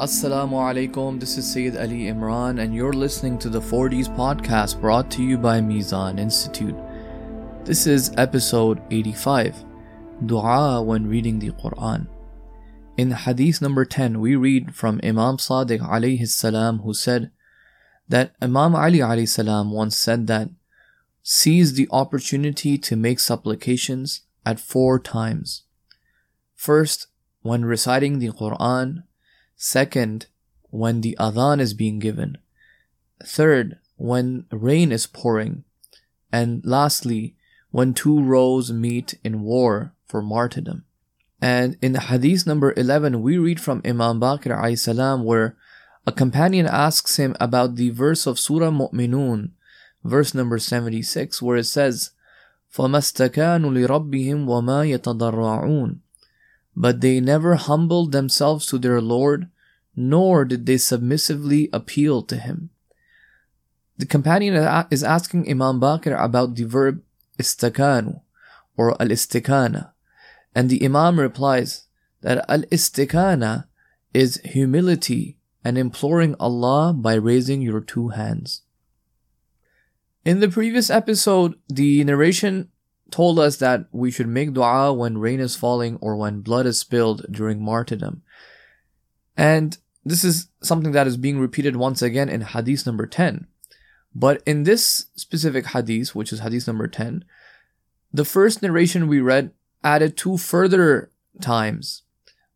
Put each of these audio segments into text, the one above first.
Assalamu alaikum, this is Sayyid Ali Imran, and you're listening to the 40s podcast brought to you by Mizan Institute. This is episode 85 Dua when reading the Quran. In Hadith number 10, we read from Imam Sadiq alayhi salam, who said that Imam Ali alayhi salam once said that seize the opportunity to make supplications at four times. First, when reciting the Quran, Second, when the adhan is being given. Third, when rain is pouring. And lastly, when two rows meet in war for martyrdom. And in hadith number 11, we read from Imam Baqir salam where a companion asks him about the verse of Surah Mu'minun, verse number 76, where it says, فَمَسْتَكَانُوا لِرَبِّهِمْ وَمَا يَتَضَرَّعُونَ but they never humbled themselves to their Lord, nor did they submissively appeal to Him. The companion is asking Imam Baqir about the verb istakanu or al istikana, and the Imam replies that al istikana is humility and imploring Allah by raising your two hands. In the previous episode, the narration told us that we should make dua when rain is falling or when blood is spilled during martyrdom. And this is something that is being repeated once again in hadith number 10. But in this specific hadith, which is hadith number 10, the first narration we read added two further times.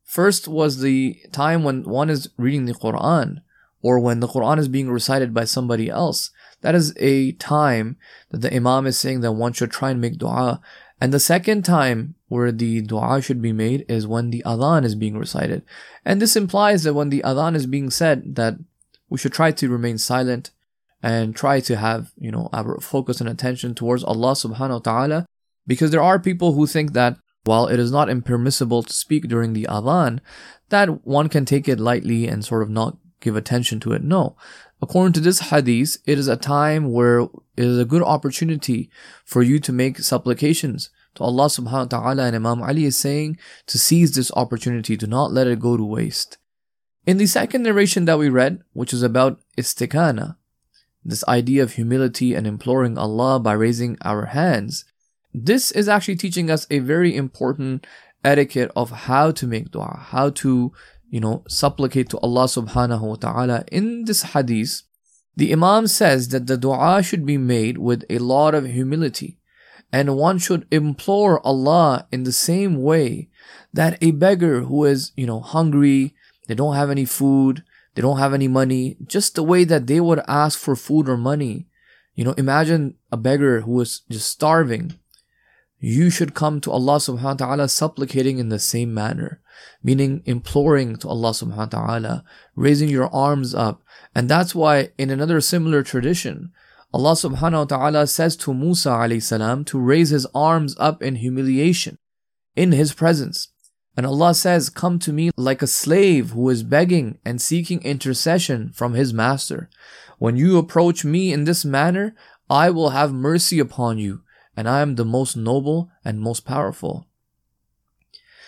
First was the time when one is reading the Quran or when the Quran is being recited by somebody else. That is a time that the Imam is saying that one should try and make dua. And the second time where the dua should be made is when the adhan is being recited. And this implies that when the adhan is being said, that we should try to remain silent and try to have, you know, our focus and attention towards Allah subhanahu wa ta'ala. Because there are people who think that while it is not impermissible to speak during the adhan, that one can take it lightly and sort of not give attention to it. No. According to this hadith, it is a time where it is a good opportunity for you to make supplications to Allah subhanahu wa ta'ala and Imam Ali is saying to seize this opportunity, do not let it go to waste. In the second narration that we read, which is about istikana, this idea of humility and imploring Allah by raising our hands, this is actually teaching us a very important etiquette of how to make dua, how to you know, supplicate to Allah subhanahu wa ta'ala. In this hadith, the Imam says that the dua should be made with a lot of humility. And one should implore Allah in the same way that a beggar who is, you know, hungry, they don't have any food, they don't have any money, just the way that they would ask for food or money. You know, imagine a beggar who is just starving you should come to Allah subhanahu wa ta'ala supplicating in the same manner, meaning imploring to Allah subhanahu wa ta'ala, raising your arms up. And that's why in another similar tradition, Allah subhanahu wa ta'ala says to Musa alayhi salam to raise his arms up in humiliation in his presence. And Allah says, Come to me like a slave who is begging and seeking intercession from his master. When you approach me in this manner, I will have mercy upon you and I am the most noble and most powerful.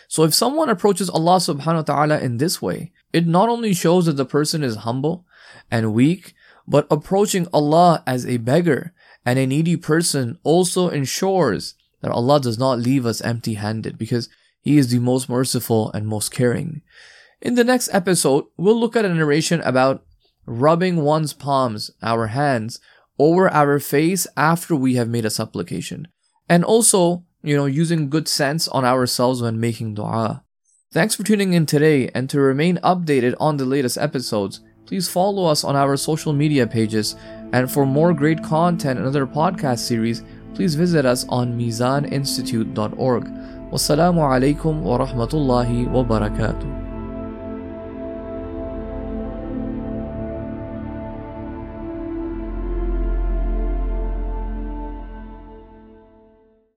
So if someone approaches Allah subhanahu wa ta'ala in this way, it not only shows that the person is humble and weak, but approaching Allah as a beggar and a needy person also ensures that Allah does not leave us empty handed because He is the most merciful and most caring. In the next episode, we'll look at a narration about rubbing one's palms, our hands, over our face after we have made a supplication. And also, you know, using good sense on ourselves when making dua. Thanks for tuning in today, and to remain updated on the latest episodes, please follow us on our social media pages. And for more great content and other podcast series, please visit us on mizaninstitute.org. Wassalamu alaikum wa rahmatullahi wa barakatuh.